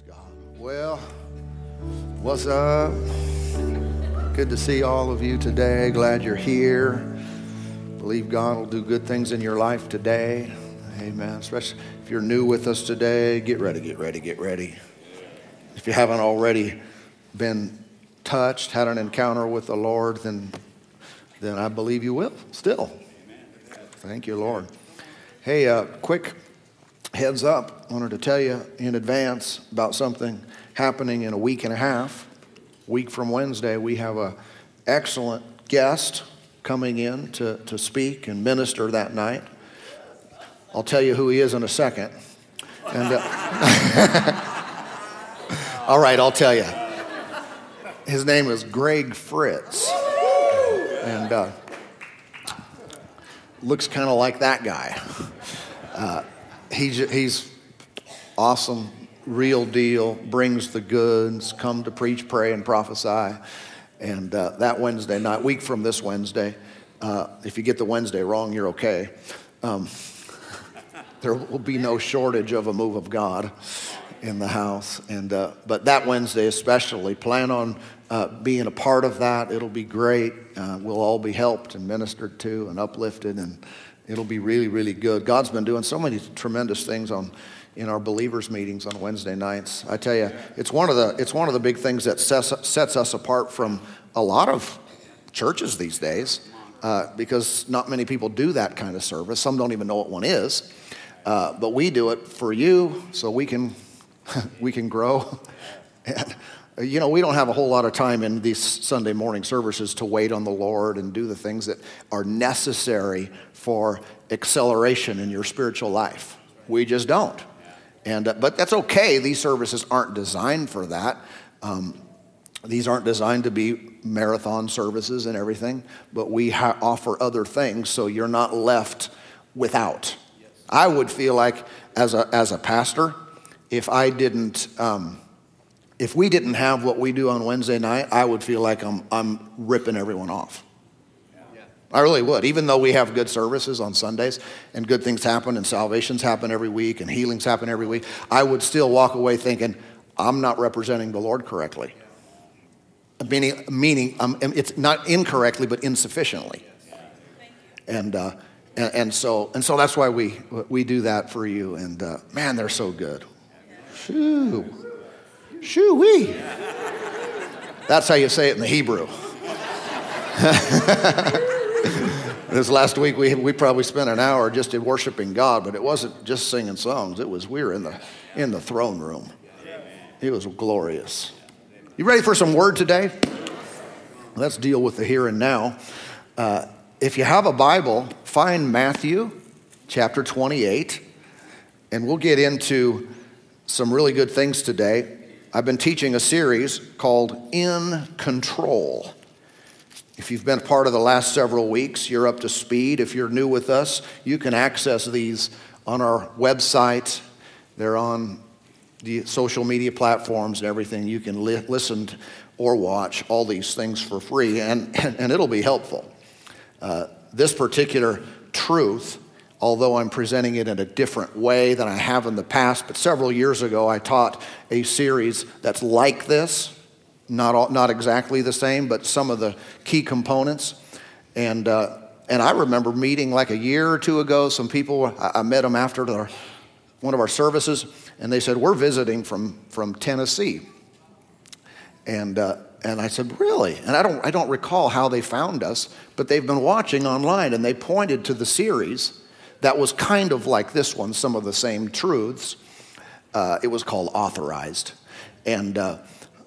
Praise God. Well, what's up? Good to see all of you today. Glad you're here. Believe God will do good things in your life today. Amen. Especially if you're new with us today, get ready, get ready, get ready. If you haven't already been touched, had an encounter with the Lord, then, then I believe you will still. Thank you, Lord. Hey, uh, quick heads up. I wanted to tell you in advance about something happening in a week and a half. Week from Wednesday, we have a excellent guest coming in to, to speak and minister that night. I'll tell you who he is in a second. And uh, all right, I'll tell you. His name is Greg Fritz, and uh, looks kind of like that guy. Uh, he's, he's awesome, real deal, brings the goods, come to preach, pray, and prophesy. And uh, that Wednesday night, week from this Wednesday, uh, if you get the Wednesday wrong, you're okay. Um, there will be no shortage of a move of God in the house. And, uh, but that Wednesday especially, plan on uh, being a part of that. It'll be great. Uh, we'll all be helped and ministered to and uplifted, and it'll be really, really good. God's been doing so many tremendous things on in our believers meetings on Wednesday nights. I tell you, it's one of the it's one of the big things that sets, sets us apart from a lot of churches these days. Uh, because not many people do that kind of service. Some don't even know what one is. Uh, but we do it for you so we can we can grow. And, you know, we don't have a whole lot of time in these Sunday morning services to wait on the Lord and do the things that are necessary for acceleration in your spiritual life. We just don't. And, uh, but that's okay. These services aren't designed for that. Um, these aren't designed to be marathon services and everything, but we ha- offer other things so you're not left without. I would feel like, as a, as a pastor, if I didn't, um, if we didn't have what we do on Wednesday night, I would feel like I'm, I'm ripping everyone off. I really would. Even though we have good services on Sundays and good things happen and salvations happen every week and healings happen every week, I would still walk away thinking, I'm not representing the Lord correctly. Meaning, meaning um, it's not incorrectly, but insufficiently. And, uh, and, and, so, and so that's why we, we do that for you. And uh, man, they're so good. Shoo. Shoo wee. That's how you say it in the Hebrew. this last week, we, we probably spent an hour just in worshiping God, but it wasn't just singing songs. It was, we were in the, in the throne room. It was glorious. You ready for some word today? Let's deal with the here and now. Uh, if you have a Bible, find Matthew chapter 28, and we'll get into some really good things today. I've been teaching a series called In Control. If you've been part of the last several weeks, you're up to speed. If you're new with us, you can access these on our website. They're on the social media platforms and everything. You can li- listen or watch all these things for free, and, and it'll be helpful. Uh, this particular truth, although I'm presenting it in a different way than I have in the past, but several years ago I taught a series that's like this not, all, not exactly the same, but some of the key components. And, uh, and I remember meeting like a year or two ago, some people, I, met them after the, one of our services, and they said, We're visiting from, from Tennessee. And, uh, and I said, Really? And I don't, I don't recall how they found us, but they've been watching online, and they pointed to the series that was kind of like this one, some of the same truths. Uh, it was called Authorized. And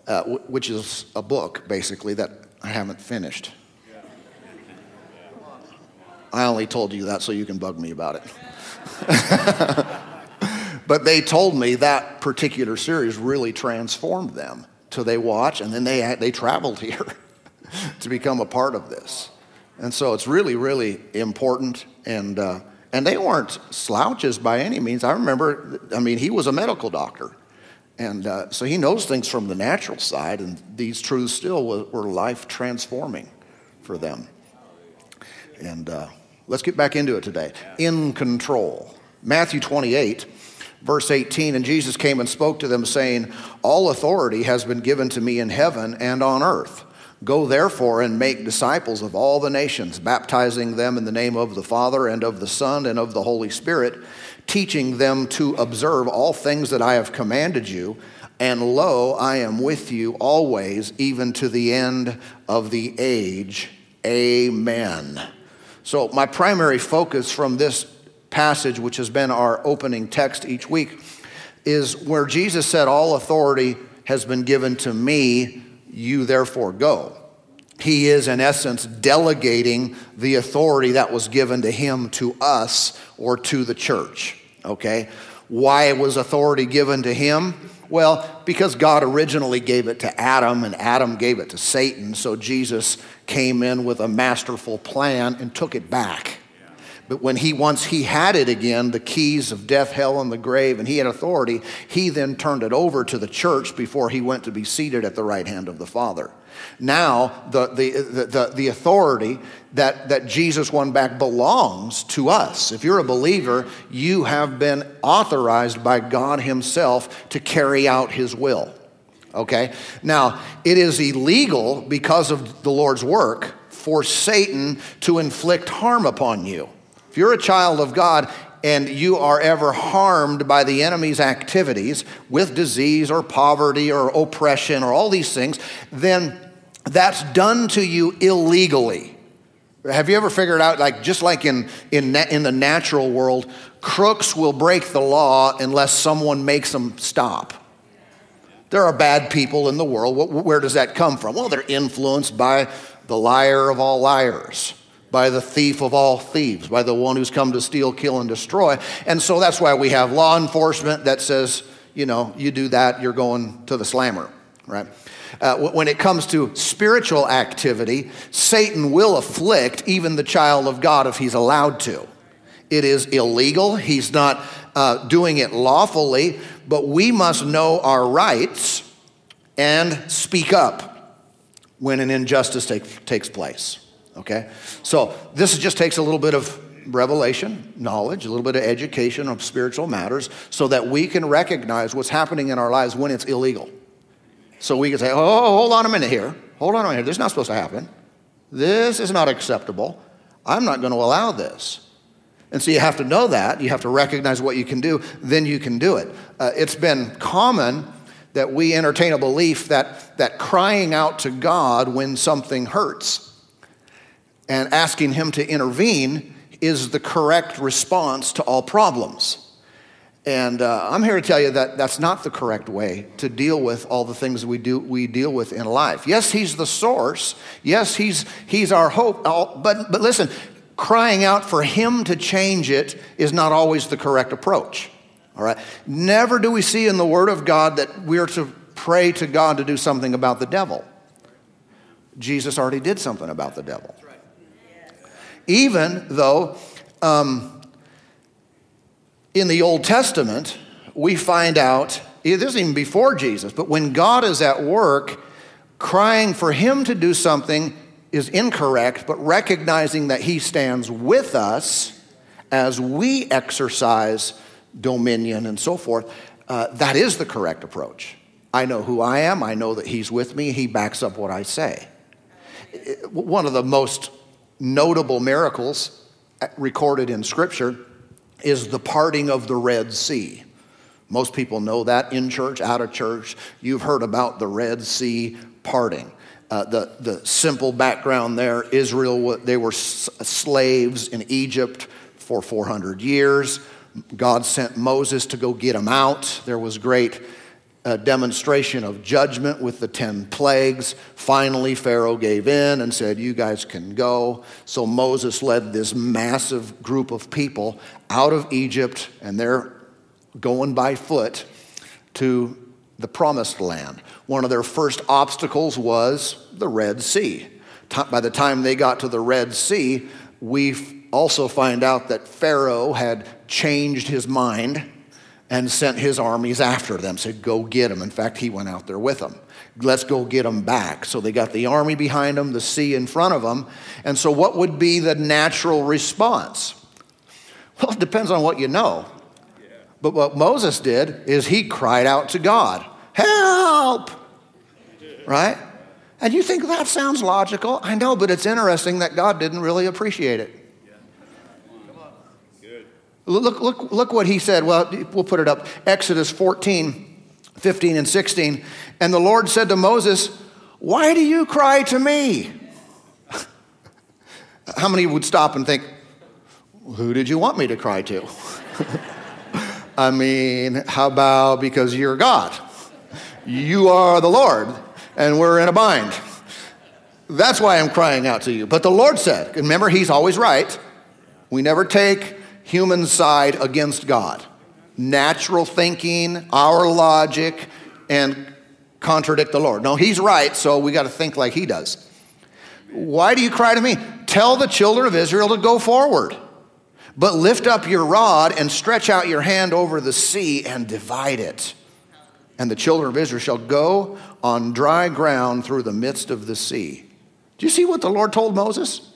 uh, w- which is a book, basically, that I haven't finished. I only told you that so you can bug me about it. but they told me that particular series really transformed them. So they watch and then they, they traveled here to become a part of this. And so it's really, really important. And, uh, and they weren't slouches by any means. I remember, I mean, he was a medical doctor. And uh, so he knows things from the natural side, and these truths still were, were life transforming for them. And uh, let's get back into it today. In control. Matthew 28, Verse 18 And Jesus came and spoke to them, saying, All authority has been given to me in heaven and on earth. Go therefore and make disciples of all the nations, baptizing them in the name of the Father and of the Son and of the Holy Spirit, teaching them to observe all things that I have commanded you. And lo, I am with you always, even to the end of the age. Amen. So, my primary focus from this passage, which has been our opening text each week, is where Jesus said, All authority has been given to me, you therefore go. He is, in essence, delegating the authority that was given to him to us or to the church. Okay? Why was authority given to him? Well, because God originally gave it to Adam and Adam gave it to Satan, so Jesus came in with a masterful plan and took it back. But when he once he had it again, the keys of death, hell, and the grave, and he had authority, he then turned it over to the church before he went to be seated at the right hand of the Father. Now, the, the, the, the, authority that, that Jesus won back belongs to us. If you're a believer, you have been authorized by God Himself to carry out His will. Okay? Now, it is illegal because of the Lord's work for Satan to inflict harm upon you. If you're a child of God and you are ever harmed by the enemy's activities with disease or poverty or oppression or all these things, then that's done to you illegally. Have you ever figured out, like, just like in, in, in the natural world, crooks will break the law unless someone makes them stop? There are bad people in the world. Where does that come from? Well, they're influenced by the liar of all liars by the thief of all thieves, by the one who's come to steal, kill, and destroy. And so that's why we have law enforcement that says, you know, you do that, you're going to the slammer, right? Uh, when it comes to spiritual activity, Satan will afflict even the child of God if he's allowed to. It is illegal. He's not uh, doing it lawfully, but we must know our rights and speak up when an injustice take, takes place. Okay? So this just takes a little bit of revelation, knowledge, a little bit of education of spiritual matters so that we can recognize what's happening in our lives when it's illegal. So we can say, oh, hold on a minute here. Hold on a minute. here. This is not supposed to happen. This is not acceptable. I'm not going to allow this. And so you have to know that. You have to recognize what you can do. Then you can do it. Uh, it's been common that we entertain a belief that, that crying out to God when something hurts and asking Him to intervene is the correct response to all problems. And uh, I'm here to tell you that that's not the correct way to deal with all the things we, do, we deal with in life. Yes, He's the source. Yes, He's, he's our hope. But, but listen, crying out for Him to change it is not always the correct approach. All right? Never do we see in the Word of God that we're to pray to God to do something about the devil. Jesus already did something about the devil even though um, in the Old Testament, we find out, this is even before Jesus, but when God is at work, crying for Him to do something is incorrect, but recognizing that He stands with us as we exercise dominion and so forth, uh, that is the correct approach. I know who I am, I know that He's with me, He backs up what I say. One of the most notable miracles recorded in Scripture is the parting of the Red Sea. Most people know that in church, out of church. You've heard about the Red Sea parting. Uh, the, the simple background there Israel, they were s- slaves in Egypt for 400 years. God sent Moses to go get them out. There was great a demonstration of judgment with the 10 plagues. Finally, Pharaoh gave in and said, You guys can go. So Moses led this massive group of people out of Egypt, and they're going by foot to the promised land. One of their first obstacles was the Red Sea. By the time they got to the Red Sea, we also find out that Pharaoh had changed his mind and sent his armies after them, said, Go get them. In fact, he went out there with them. Let's go get them back. So they got the army behind them, the sea in front of them. And so, what would be the natural response? Well, it depends on what you know. But what Moses did is he cried out to God, Help! Right? And you think that sounds logical? I know, but it's interesting that God didn't really appreciate it. Look, look, look what he said. Well, we'll put it up. Exodus 14, 15, and 16. And the Lord said to Moses, Why do you cry to me? How many would stop and think, Who did you want me to cry to? I mean, how about because you're God? You are the Lord, and we're in a bind. That's why I'm crying out to you. But the Lord said, remember, He's always right. We never take human side against God. Natural thinking, our logic, and contradict the Lord. No, He's right, so we got to think like He does. Why do you cry to me? Tell the children of Israel to go forward. But lift up your rod and stretch out your hand over the sea and divide it. And the children of Israel shall go on dry ground through the midst of the sea. Do you see what the Lord told Moses?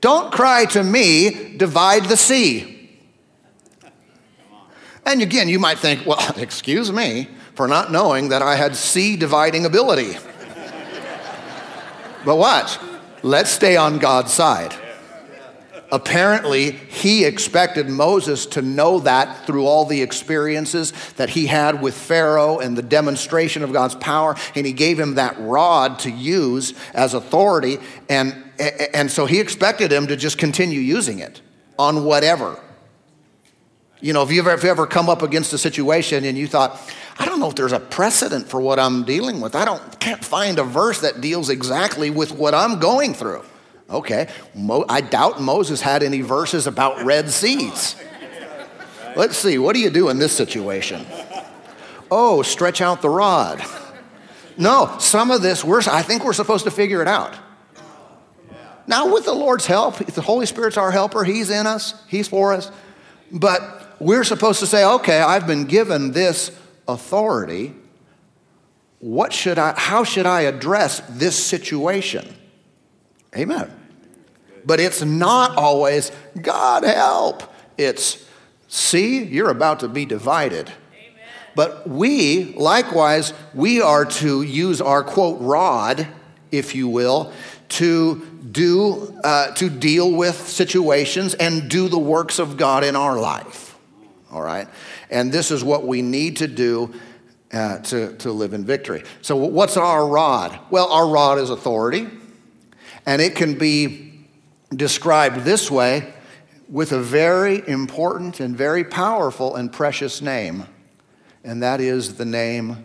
Don't cry to me, divide the sea. And again, you might think, well, excuse me for not knowing that I had sea dividing ability. but watch, let's stay on God's side. Apparently, he expected Moses to know that through all the experiences that he had with Pharaoh and the demonstration of God's power, and he gave him that rod to use as authority. And, and so he expected him to just continue using it on whatever. You know, if you've ever, come up against a situation and you thought, I don't know if there's a precedent for what I'm dealing with. I don't can't find a verse that deals exactly with what I'm going through. Okay, Mo- I doubt Moses had any verses about Red Seas. Let's see, what do you do in this situation? Oh, stretch out the rod. No, some of this, we're, I think we're supposed to figure it out. Now, with the Lord's help, the Holy Spirit's our helper, He's in us, He's for us. But we're supposed to say, okay, I've been given this authority. What should I, how should I address this situation? Amen. But it's not always, God help. It's, see, you're about to be divided. But we, likewise, we are to use our quote rod, if you will, to do uh, to deal with situations and do the works of God in our life. All right, and this is what we need to do uh, to to live in victory. So, what's our rod? Well, our rod is authority, and it can be described this way with a very important and very powerful and precious name, and that is the name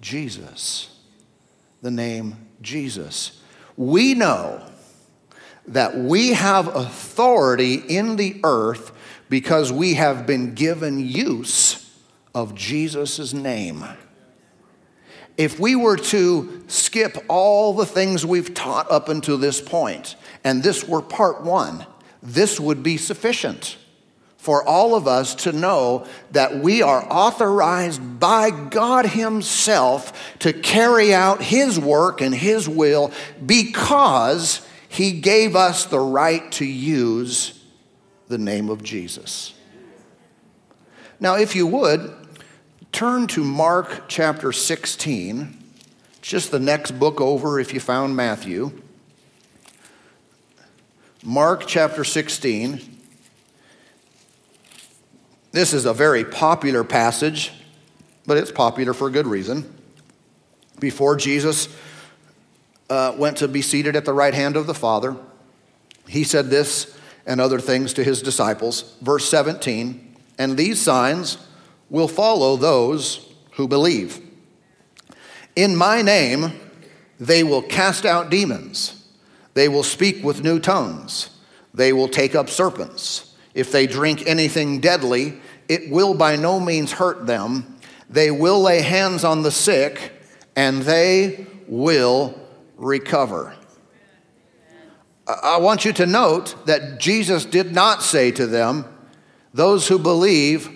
Jesus. The name Jesus. We know that we have authority in the earth because we have been given use of Jesus' name. If we were to skip all the things we've taught up until this point and this were part one, this would be sufficient for all of us to know that we are authorized by God Himself to carry out His work and His will because He gave us the right to use the name of Jesus. Now, if you would, turn to Mark chapter 16, just the next book over if you found Matthew. Mark chapter 16. This is a very popular passage, but it's popular for a good reason. Before Jesus uh, went to be seated at the right hand of the Father, he said this and other things to his disciples. Verse 17, and these signs will follow those who believe. In my name, they will cast out demons. They will speak with new tongues. They will take up serpents. If they drink anything deadly, it will by no means hurt them. They will lay hands on the sick, and they will recover. I want you to note that Jesus did not say to them, Those who believe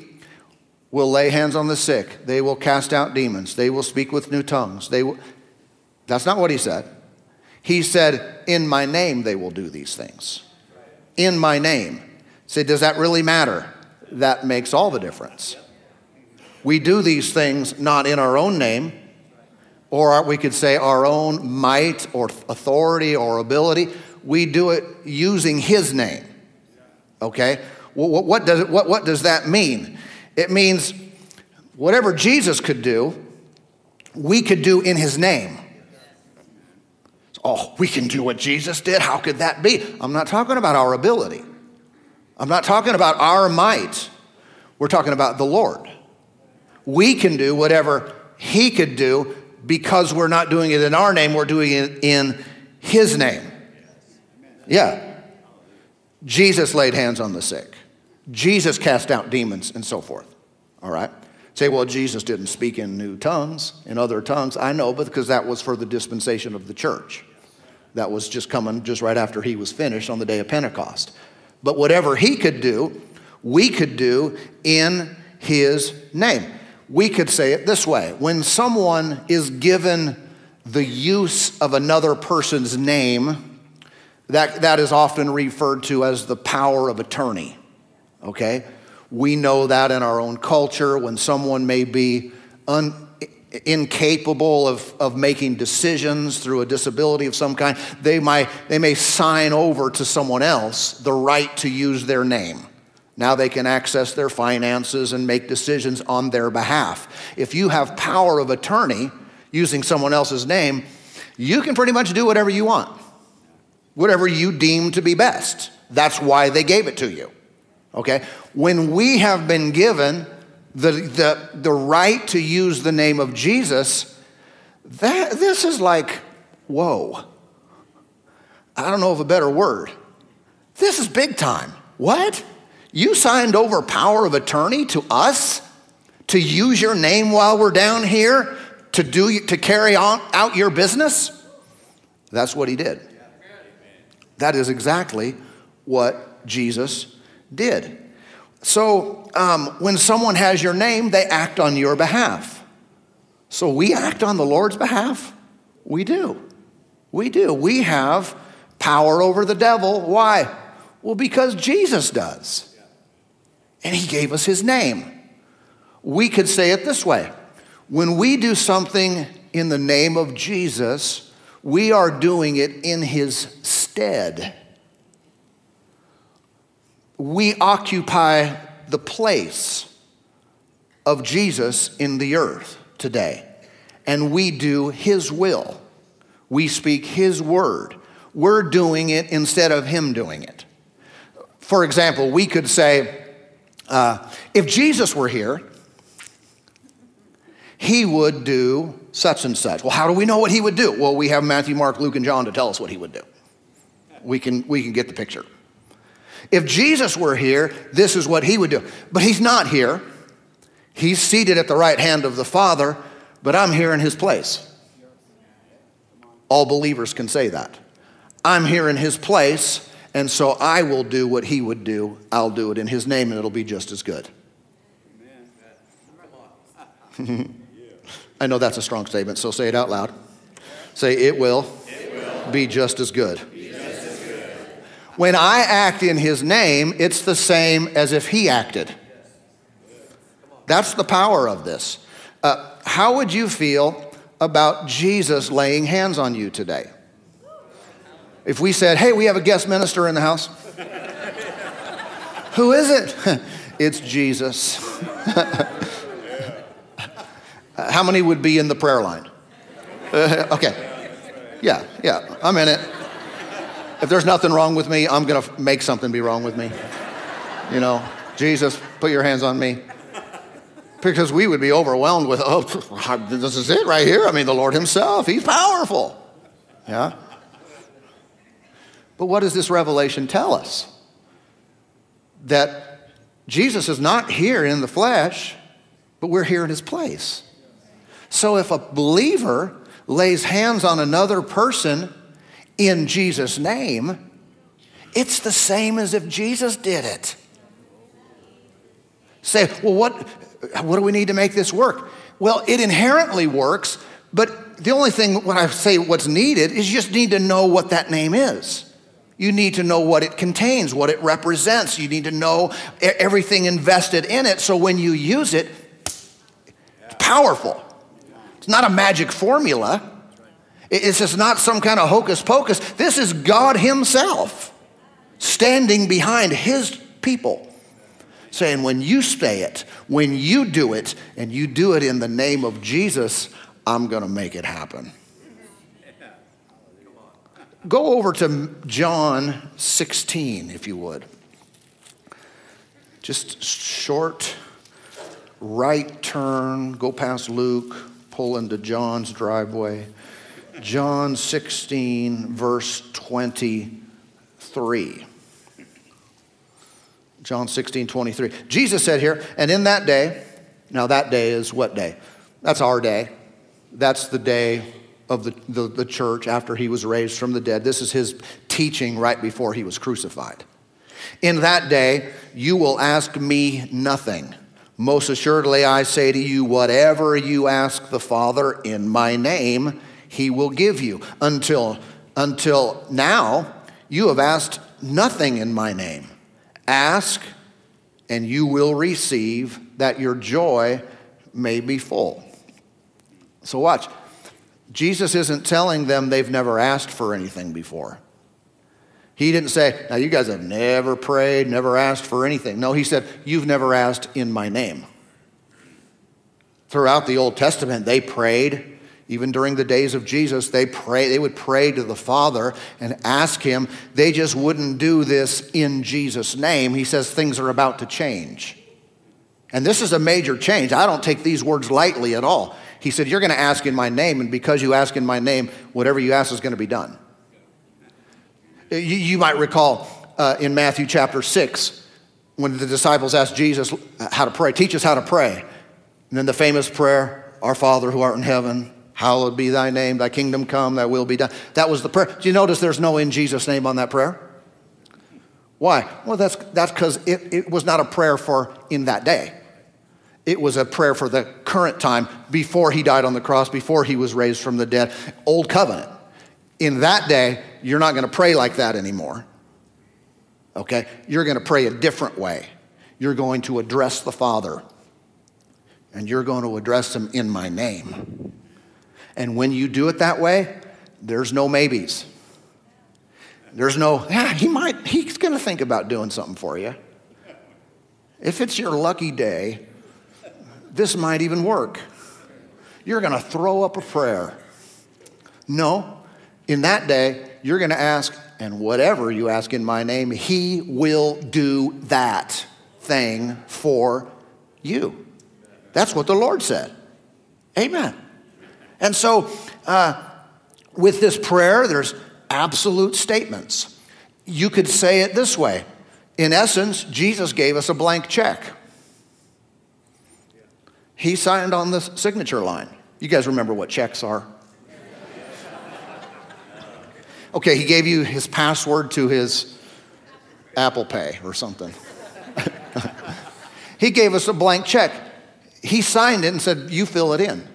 will lay hands on the sick, they will cast out demons, they will speak with new tongues. They will... That's not what he said. He said, In my name they will do these things. In my name. Say, does that really matter? That makes all the difference. We do these things not in our own name, or we could say our own might or authority or ability. We do it using His name. Okay? What, does, what, what does that mean? It means whatever Jesus could do, we could do in His name. Oh, we can do what Jesus did? How could that be? I'm not talking about our ability. I'm not talking about our might. We're talking about the Lord. We can do whatever He could do because we're not doing it in our name, we're doing it in His name. Yeah. Jesus laid hands on the sick, Jesus cast out demons, and so forth. All right? Say, well, Jesus didn't speak in new tongues, in other tongues. I know, because that was for the dispensation of the church. That was just coming just right after he was finished on the day of Pentecost. But whatever he could do, we could do in his name we could say it this way when someone is given the use of another person's name, that, that is often referred to as the power of attorney. Okay? We know that in our own culture when someone may be un, incapable of, of making decisions through a disability of some kind, they, might, they may sign over to someone else the right to use their name. Now they can access their finances and make decisions on their behalf. If you have power of attorney using someone else's name, you can pretty much do whatever you want, whatever you deem to be best. That's why they gave it to you. Okay? When we have been given the, the, the right to use the name of Jesus, that, this is like, whoa. I don't know of a better word. This is big time. What? You signed over power of attorney to us to use your name while we're down here to do to carry on out your business? That's what he did. That is exactly what Jesus did. So um, when someone has your name, they act on your behalf. So we act on the Lord's behalf? We do. We do. We have power over the devil. Why? Well, because Jesus does and he gave us his name. We could say it this way when we do something in the name of Jesus, we are doing it in his stead. We occupy the place of Jesus in the earth today, and we do his will. We speak his word. We're doing it instead of him doing it. For example, we could say, uh, if Jesus were here, he would do such and such. Well, how do we know what he would do? Well, we have Matthew, Mark, Luke, and John to tell us what he would do. We can, we can get the picture. If Jesus were here, this is what he would do. But he's not here. He's seated at the right hand of the Father, but I'm here in his place. All believers can say that. I'm here in his place, and so I will do what he would do. I'll do it in his name, and it'll be just as good. I know that's a strong statement, so say it out loud. Say, it will, it will. Be, just as good. be just as good. When I act in his name, it's the same as if he acted. That's the power of this. Uh, how would you feel about Jesus laying hands on you today? If we said, hey, we have a guest minister in the house, who is it? it's Jesus. How many would be in the prayer line? Okay. Yeah, yeah, I'm in it. If there's nothing wrong with me, I'm going to make something be wrong with me. You know, Jesus, put your hands on me. Because we would be overwhelmed with, oh, this is it right here. I mean, the Lord Himself, He's powerful. Yeah? But what does this revelation tell us? That Jesus is not here in the flesh, but we're here in his place. So if a believer lays hands on another person in Jesus' name, it's the same as if Jesus did it. Say, well, what, what do we need to make this work? Well, it inherently works, but the only thing when I say what's needed is you just need to know what that name is. You need to know what it contains, what it represents. You need to know everything invested in it so when you use it, It's powerful. It's not a magic formula. It's just not some kind of hocus pocus. This is God Himself standing behind His people, saying, When you say it, when you do it, and you do it in the name of Jesus, I'm going to make it happen. Go over to John 16, if you would. Just short right turn, go past Luke, pull into John's driveway. John 16, verse 23. John 16, 23. Jesus said here, and in that day, now that day is what day? That's our day. That's the day of the, the, the, church after he was raised from the dead. This is his teaching right before he was crucified. In that day, you will ask me nothing. Most assuredly, I say to you, whatever you ask the Father in my name, he will give you. Until, until now, you have asked nothing in my name. Ask, and you will receive, that your joy may be full. So, watch. Jesus isn't telling them they've never asked for anything before. He didn't say, Now you guys have never prayed, never asked for anything. No, he said, You've never asked in my name. Throughout the Old Testament, they prayed. Even during the days of Jesus, they pray, they would pray to the Father and ask him. They just wouldn't do this in Jesus' name. He says things are about to change. And this is a major change. I don't take these words lightly at all. He said, You're going to ask in my name, and because you ask in my name, whatever you ask is going to be done. You, you might recall uh, in Matthew chapter 6 when the disciples asked Jesus how to pray, teach us how to pray. And then the famous prayer, Our Father who art in heaven, hallowed be thy name, thy kingdom come, thy will be done. That was the prayer. Do you notice there's no in Jesus' name on that prayer? Why? Well, that's because it, it was not a prayer for in that day. It was a prayer for the current time before he died on the cross, before he was raised from the dead. Old covenant. In that day, you're not going to pray like that anymore. Okay? You're going to pray a different way. You're going to address the Father, and you're going to address him in my name. And when you do it that way, there's no maybes. There's no, yeah, he might, he's to think about doing something for you. If it's your lucky day, this might even work. You're to throw up a prayer. No, in that day, you're to ask, and whatever you ask in my name, he will do that thing for you. That's what the Lord said. Amen. And so, uh, with this prayer, there's absolute statements. You could say it this way In essence, Jesus gave us a blank check. He signed on the signature line. You guys remember what checks are? Okay, he gave you his password to his Apple Pay or something. he gave us a blank check. He signed it and said, You fill it in.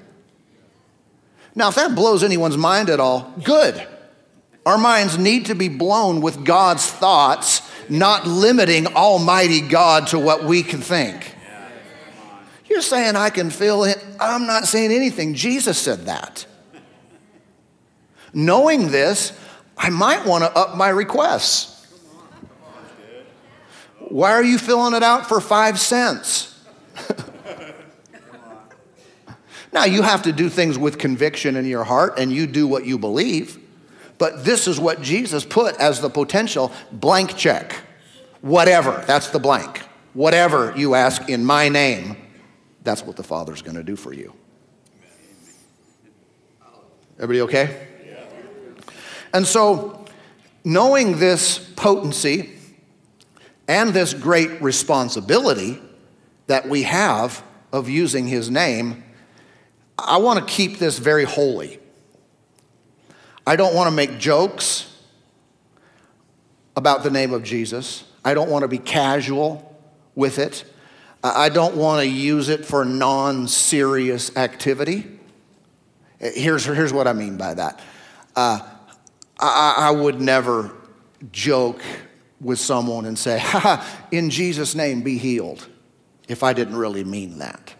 Now, if that blows anyone's mind at all, good. Our minds need to be blown with God's thoughts, not limiting Almighty God to what we can think. You're saying I can feel it. I'm not saying anything. Jesus said that. Knowing this, I might want to up my requests. Why are you filling it out for five cents? now, you have to do things with conviction in your heart and you do what you believe. But this is what Jesus put as the potential blank check. Whatever, that's the blank. Whatever you ask in my name, that's what the Father's to do for you. Everybody okay? And so, knowing this potency and this great responsibility that we have of using his name, I want to keep this very holy. I don't want to make jokes about the name of Jesus. I don't want to be casual with it. I don't want to use it for non serious activity. Here's, here's what I mean by that uh, I, I would never joke with someone and say, in Jesus' name, be healed, if I didn't really mean that.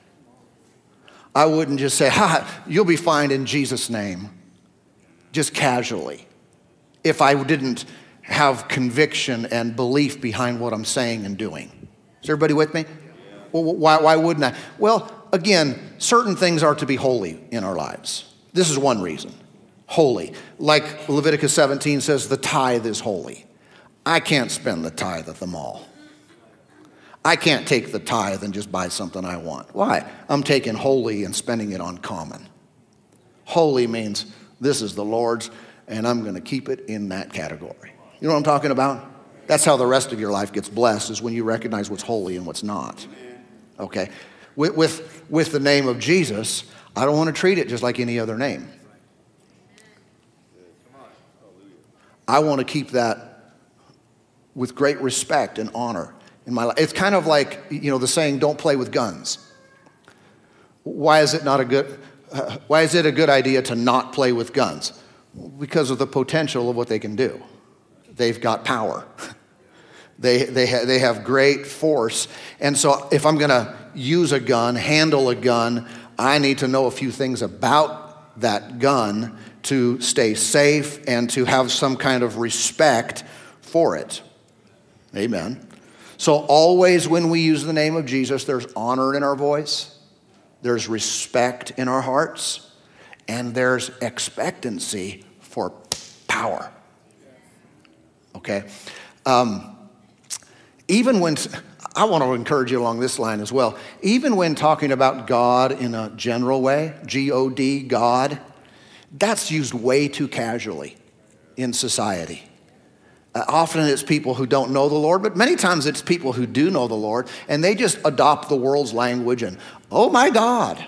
I wouldn't just say, ha, you'll be fine in Jesus' name, just casually, if I didn't have conviction and belief behind what I'm saying and doing. Is everybody with me? Well, why, why wouldn't I? Well, again, certain things are to be holy in our lives. This is one reason holy. Like Leviticus 17 says, the tithe is holy. I can't spend the tithe at the mall. I can't take the tithe and just buy something I want. Why? I'm taking holy and spending it on common. Holy means this is the Lord's, and I'm going to keep it in that category. You know what I'm talking about? That's how the rest of your life gets blessed, is when you recognize what's holy and what's not. Okay? With, with, with the name of Jesus, I don't want to treat it just like any other name. I want to keep that with great respect and honor in my life. It's kind of like, you know, the saying, don't play with guns. Why is it not a good, uh, why is it a good idea to not play with guns? Because of the potential of what they can do they've got power. They, they, ha- they have great force. And so, if I'm going to use a gun, handle a gun, I need to know a few things about that gun to stay safe and to have some kind of respect for it. Amen. So, always when we use the name of Jesus, there's honor in our voice, there's respect in our hearts, and there's expectancy for power okay? Um, even when, I want to encourage you along this line as well, even when talking about God in a general way, G O D, God, that's used way too casually in society. Uh, often it's people who don't know the Lord, but many times it's people who do know the Lord, and they just adopt the world's language and, oh my God,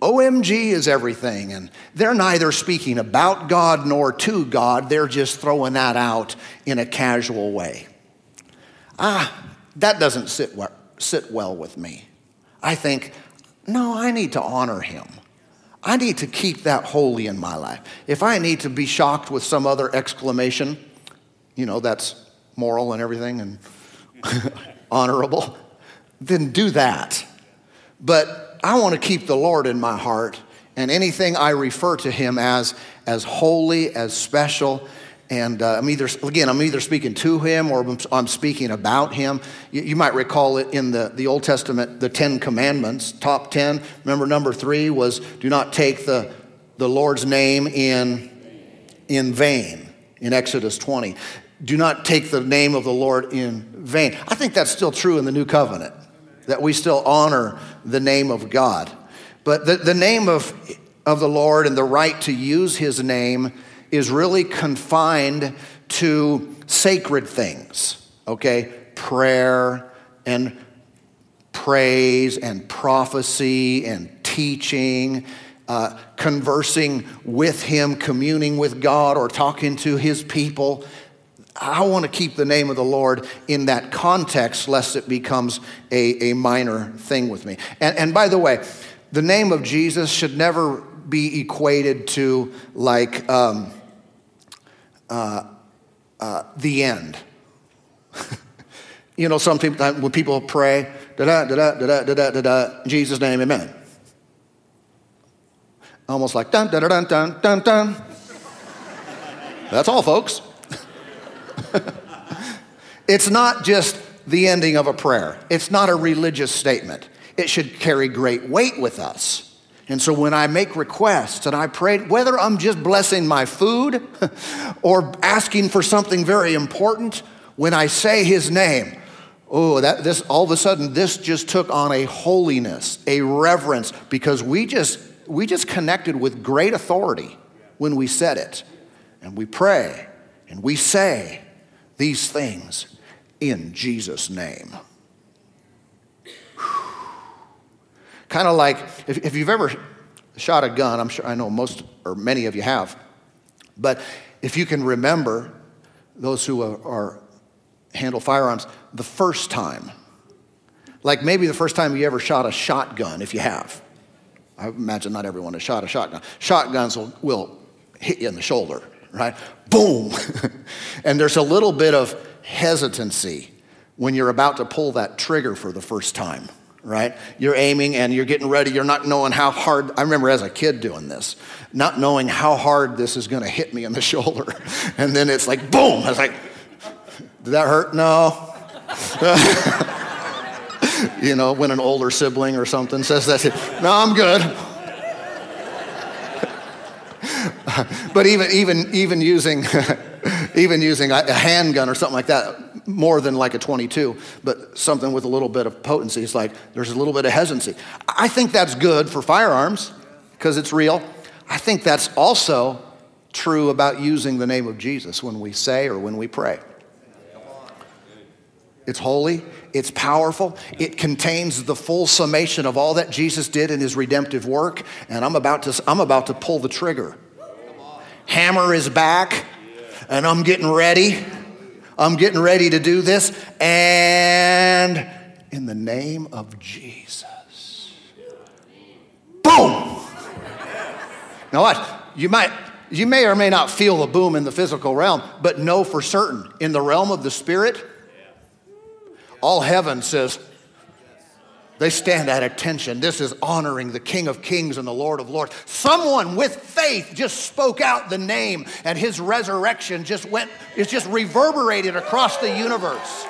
OMG is everything. And they're neither speaking about God nor to God, they're just throwing that out in a casual way. Ah, that doesn't sit well, sit well with me. I think, no, I need to honor him. I need to keep that holy in my life. If I need to be shocked with some other exclamation, you know, that's moral and everything and honorable, then do that. But I want to keep the Lord in my heart, and anything I refer to Him as, as holy, as special, and uh, I'm either, again, I'm either speaking to him or I'm speaking about him. You, you, might recall it in the, the Old Testament, the Ten Commandments, top 10. Remember, number three was do not take the, the Lord's name in, in vain, in Exodus 20. Do not take the name of the Lord in vain. I think that's still true in the New Covenant that we still honor the name of God. But the, the name of, of the Lord and the right to use his name is really confined to sacred things, okay? Prayer and praise and prophecy and teaching, uh, conversing with him, communing with God, or talking to his people. I want to keep the name of the Lord in that context, lest it becomes a, a minor thing with me. And, and by the way, the name of Jesus should never be equated to like um, uh, uh, the end. you know, some people, when people pray, da da da da da da da da da, Jesus' name, amen. Almost like dun dun dun dun dun dun. That's all, folks. it's not just the ending of a prayer, it's not a religious statement. It should carry great weight with us. And so when I make requests and I pray, whether I'm just blessing my food or asking for something very important, when I say his name, oh, that this all of a sudden this just took on a holiness, a reverence, because we just we just connected with great authority when we said it. And we pray and we say, these things in Jesus' name. Kind of like if, if you've ever shot a gun, I'm sure I know most or many of you have, but if you can remember those who are, are handle firearms the first time, like maybe the first time you ever shot a shotgun, if you have. I imagine not everyone has shot a shotgun. Shotguns will, will hit you in the shoulder right? Boom. and there's a little bit of hesitancy when you're about to pull that trigger for the first time, right? You're aiming and you're getting ready. You're not knowing how hard. I remember as a kid doing this, not knowing how hard this is going to hit me in the shoulder. And then it's like, boom. I was like, did that hurt? No. you know, when an older sibling or something says that, no, I'm good. but even, even, even using, even using a handgun or something like that, more than like a 22, but something with a little bit of potency, it's like there's a little bit of hesitancy. I think that's good for firearms because it's real. I think that's also true about using the name of Jesus when we say or when we pray. It's holy, it's powerful, it contains the full summation of all that Jesus did in his redemptive work, and I'm about to, I'm about to pull the trigger. Hammer is back, and I'm getting ready. I'm getting ready to do this, and in the name of Jesus. Boom! Now what? You might you may or may not feel the boom in the physical realm, but know for certain in the realm of the spirit, all heaven says, they stand at attention. This is honoring the King of Kings and the Lord of Lords. Someone with faith just spoke out the name, and his resurrection just went, it's just reverberated across the universe.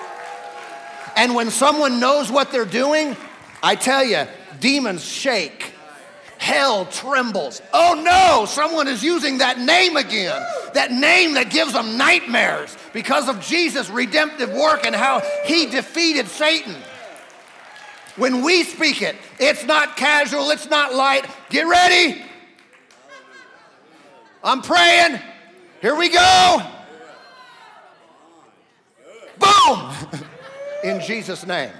And when someone knows what they're doing, I tell you, demons shake. Hell trembles. Oh no, someone is using that name again. That name that gives them nightmares because of Jesus' redemptive work and how he defeated Satan. When we speak it, it's not casual, it's not light. Get ready. I'm praying. Here we go. Boom! In Jesus' name.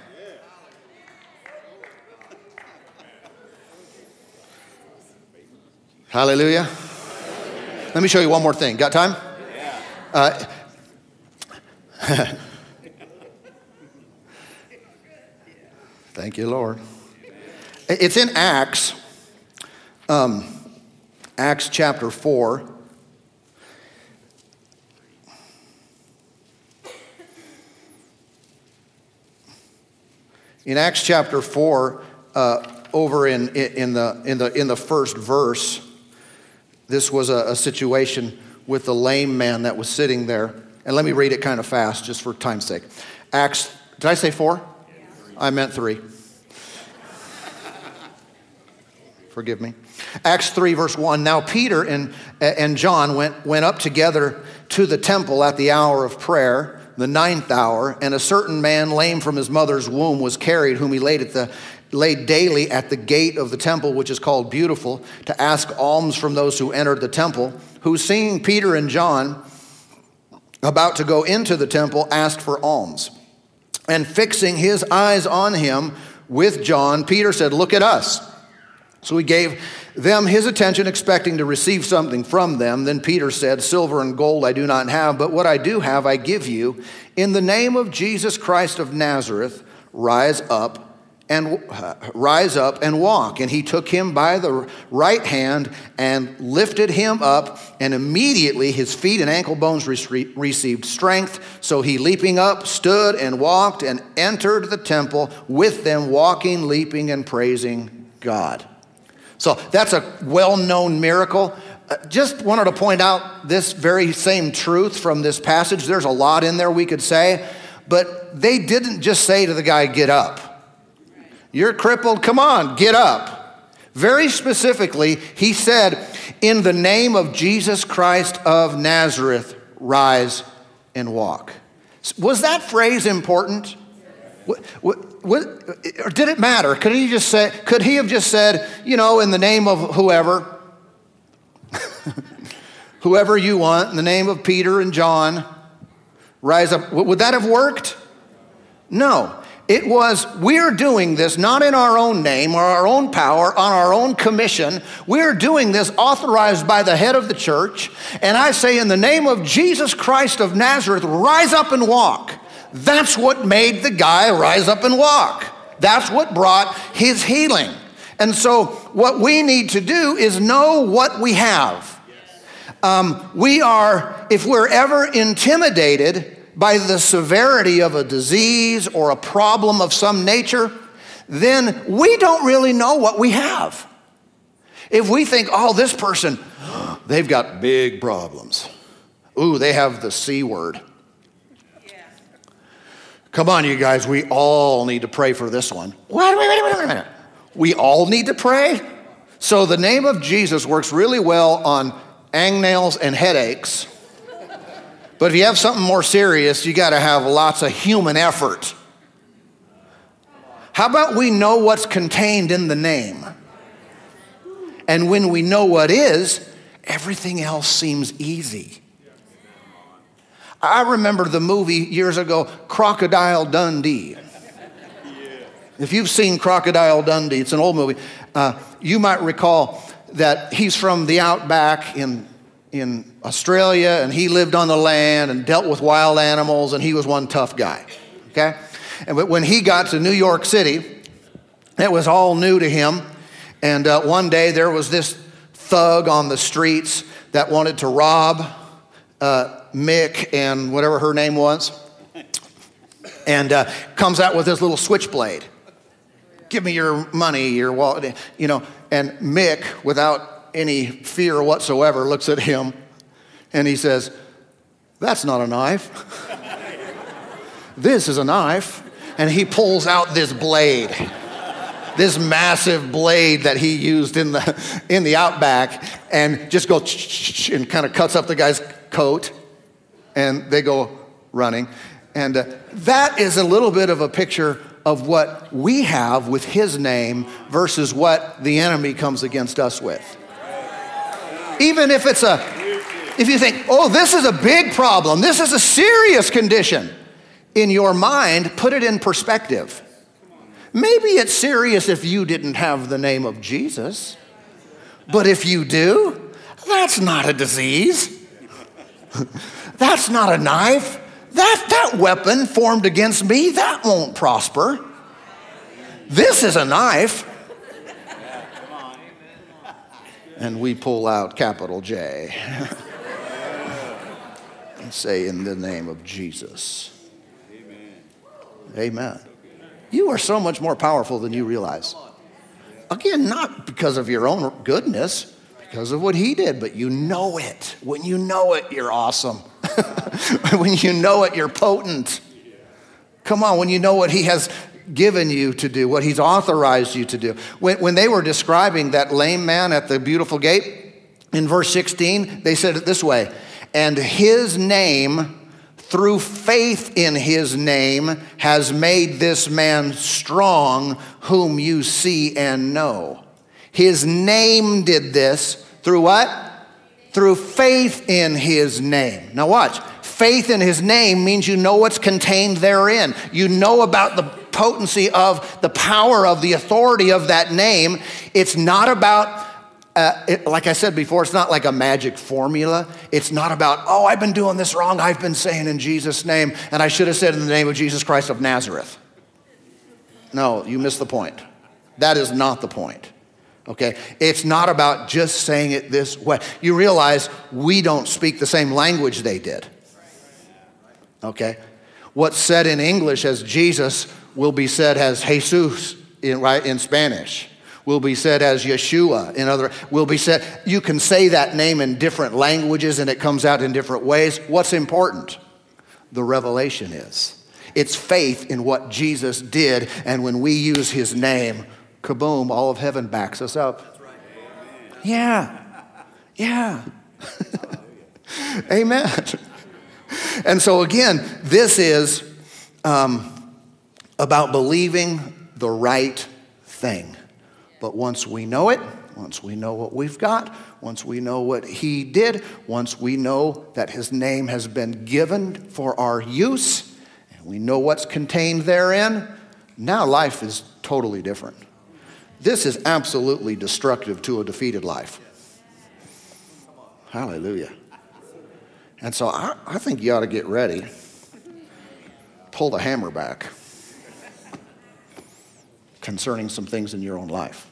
Hallelujah. Let me show you one more thing. Got time? Uh, thank you, Lord. It's in Acts, um, Acts chapter 4. In Acts chapter 4, uh, over in, in, the, in, the, in the first verse, this was a, a situation with the lame man that was sitting there. And let me read it kind of fast just for time's sake. Acts, did I say four? I meant three. Forgive me. Acts 3, verse 1. Now Peter and, and John went, went up together to the temple at the hour of prayer, the ninth hour, and a certain man, lame from his mother's womb, was carried, whom he laid at the laid daily at the gate of the temple, which is called Beautiful, to ask alms from those who entered the temple, who, seeing Peter and John about to go into the temple, asked for alms. And fixing his eyes on him with John, Peter said, Look at us. So he gave them his attention, expecting to receive something from them. Then Peter said, Silver and gold I do not have, but what I do have I give you. In the name of Jesus Christ of Nazareth, rise up and uh, rise up and walk. And he took him by the right hand and lifted him up, and immediately his feet and ankle bones re- received strength. So he, leaping up, stood and walked and entered the temple with them, walking, leaping, and praising God. So that's a well known miracle. Uh, just wanted to point out this very same truth from this passage. There's a lot in there we could say, but they didn't just say to the guy, Get up. You're crippled, come on, get up. Very specifically, he said, In the name of Jesus Christ of Nazareth, rise and walk. Was that phrase important? What, what, what, did it matter? Could he just say, could he have just said, you know, in the name of whoever, whoever you want, in the name of Peter and John, rise up? Would that have worked? No. It was, we're doing this not in our own name or our own power, on our own commission. We're doing this authorized by the head of the church. And I say, in the name of Jesus Christ of Nazareth, rise up and walk. That's what made the guy rise up and walk. That's what brought his healing. And so, what we need to do is know what we have. Um, we are, if we're ever intimidated, by the severity of a disease or a problem of some nature, then we don't really know what we have. If we think, oh, this person, they've got big problems. Ooh, they have the C word. Come on, you guys, we all need to pray for this one. Wait, wait, wait, wait a minute. We all need to pray? So the name of Jesus works really well on angnails and headaches. But if you have something more serious, you got to have lots of human effort. How about we know what's contained in the name? And when we know what is, everything else seems easy. I remember the movie years ago, Crocodile Dundee. If you've seen Crocodile Dundee, it's an old movie, uh, you might recall that he's from the outback in, in Australia and he lived on the land and dealt with wild animals and he was one tough guy. Okay? And when he got to New York City, it was all new to him. And uh, one day there was this thug on the streets that wanted to rob uh, Mick and whatever her name was, and uh, comes out with this little switchblade. Give me your money, your wallet, you know. And Mick, without any fear whatsoever, looks at him and he says, That's not a knife. this is a knife. And he pulls out this blade this massive blade that he used in the, in the outback and just go and kind of cuts up the guy's coat and they go running. And uh, that is a little bit of a picture of what we have with his name versus what the enemy comes against us with. Even if it's a, if you think, oh, this is a big problem, this is a serious condition, in your mind, put it in perspective. Maybe it's serious if you didn't have the name of Jesus, but if you do, that's not a disease. that's not a knife. That, that weapon formed against me, that won't prosper. This is a knife. And we pull out capital J say, In the name of Jesus. Amen. You are so much more powerful than you realize. Again, not because of your own goodness, because of what he did, but you know it. When you know it, you're awesome. when you know it, you're potent. Come on, when you know what he has given you to do, what he's authorized you to do. When, when they were describing that lame man at the beautiful gate, in verse 16, they said it this way And his name through faith in his name, has made this man strong, whom you see and know. His name did this through what? Through faith in his name. Now, watch. Faith in his name means you know what's contained therein. You know about the potency of the power of the authority of that name. It's not about uh, it, like I said before, it's not like a magic formula. It's not about, oh, I've been doing this wrong. I've been saying in Jesus' name, and I should have said in the name of Jesus Christ of Nazareth. No, you missed the point. That is not the point. Okay? It's not about just saying it this way. You realize we don't speak the same language they did. Okay? What's said in English as Jesus will be said as Jesus in, right, in Spanish will be said as Yeshua. In other, will be said, you can say that name in different languages and it comes out in different ways. What's important? The revelation is. It's faith in what Jesus did, and when we use his name, kaboom, all of heaven backs us up. Yeah, yeah. Amen. And so, again, this is um, about believing the right thing. But once we know it, once we know what we've got, once we know what He did, once we know that His name has been given for our use, and we know what's contained therein, now life is totally different. This is absolutely destructive to a defeated life. Hallelujah. And so I, I think you ought to get ready. Pull the hammer back concerning some things in your own life.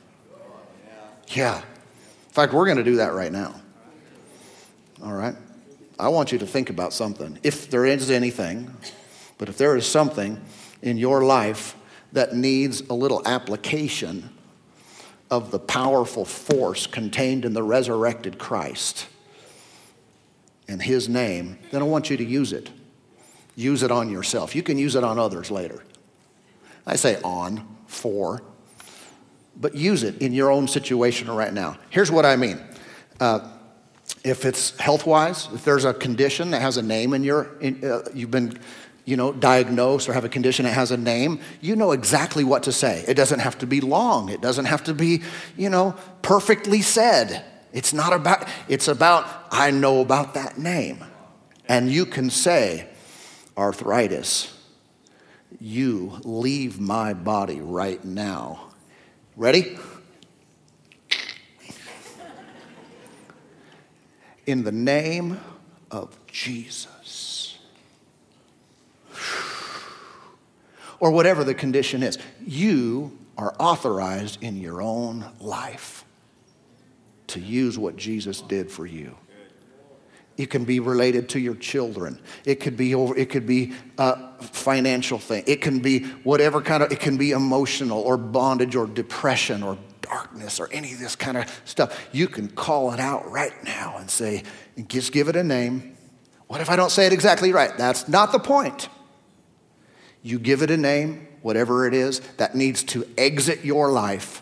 Yeah. In fact, we're going to do that right now. All right? I want you to think about something. If there is anything, but if there is something in your life that needs a little application of the powerful force contained in the resurrected Christ and His name, then I want you to use it. Use it on yourself. You can use it on others later. I say on, for, but use it in your own situation right now. Here's what I mean. Uh, if it's health wise, if there's a condition that has a name in your, in, uh, you've been you know, diagnosed or have a condition that has a name, you know exactly what to say. It doesn't have to be long. It doesn't have to be, you know, perfectly said. It's not about, it's about, I know about that name. And you can say, arthritis, you leave my body right now. Ready? In the name of Jesus. or whatever the condition is. You are authorized in your own life to use what Jesus did for you. It can be related to your children. It could be over, it could be a financial thing. It can be whatever kind of, it can be emotional or bondage or depression or darkness or any of this kind of stuff. You can call it out right now and say, just give it a name. What if I don't say it exactly right? That's not the point. You give it a name, whatever it is, that needs to exit your life,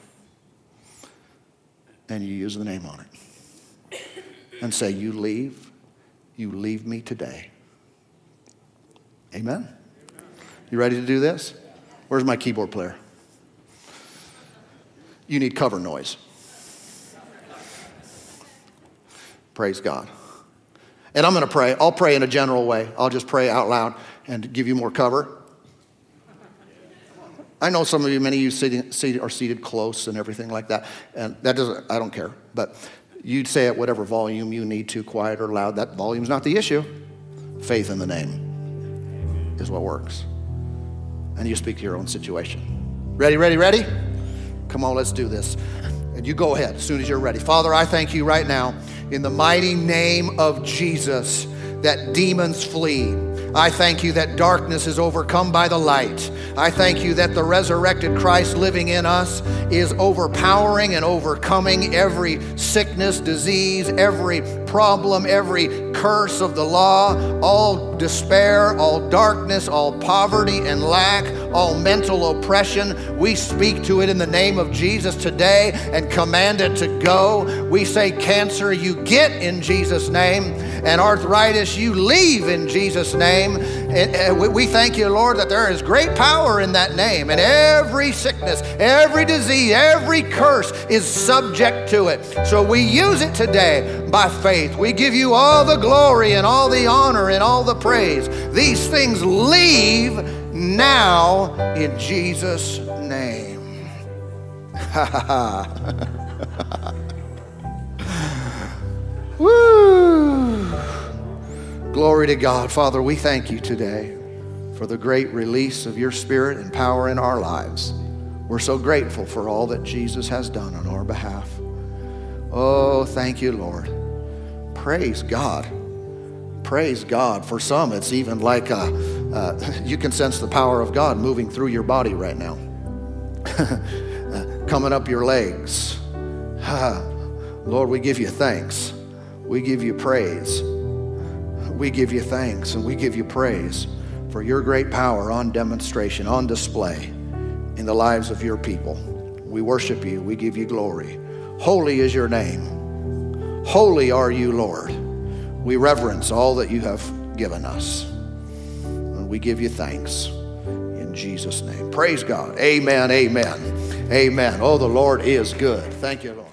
and you use the name on it. And say, You leave, you leave me today. Amen? You ready to do this? Where's my keyboard player? You need cover noise. Praise God. And I'm going to pray. I'll pray in a general way. I'll just pray out loud and give you more cover. I know some of you, many of you seated, are seated close and everything like that, and that doesn't, I don't care. But you'd say at whatever volume you need to, quiet or loud, that volume's not the issue. Faith in the name is what works. And you speak to your own situation. Ready, ready, ready? Come on, let's do this. And you go ahead as soon as you're ready. Father, I thank you right now in the mighty name of Jesus that demons flee I thank you that darkness is overcome by the light. I thank you that the resurrected Christ living in us is overpowering and overcoming every sickness, disease, every problem, every curse of the law, all despair, all darkness, all poverty and lack, all mental oppression. We speak to it in the name of Jesus today and command it to go. We say, Cancer, you get in Jesus' name, and arthritis, you leave in Jesus' name. And uh, we thank you, Lord, that there is great power in that name, and every sickness, every disease, every curse is subject to it. So we use it today by faith. We give you all the glory and all the honor and all the praise. These things leave now in Jesus' name. Woo! Glory to God. Father, we thank you today for the great release of your spirit and power in our lives. We're so grateful for all that Jesus has done on our behalf. Oh, thank you, Lord. Praise God. Praise God. For some, it's even like uh, uh, you can sense the power of God moving through your body right now, coming up your legs. Lord, we give you thanks. We give you praise. We give you thanks and we give you praise for your great power on demonstration, on display in the lives of your people. We worship you. We give you glory. Holy is your name. Holy are you, Lord. We reverence all that you have given us. And we give you thanks in Jesus' name. Praise God. Amen. Amen. Amen. Oh, the Lord is good. Thank you, Lord.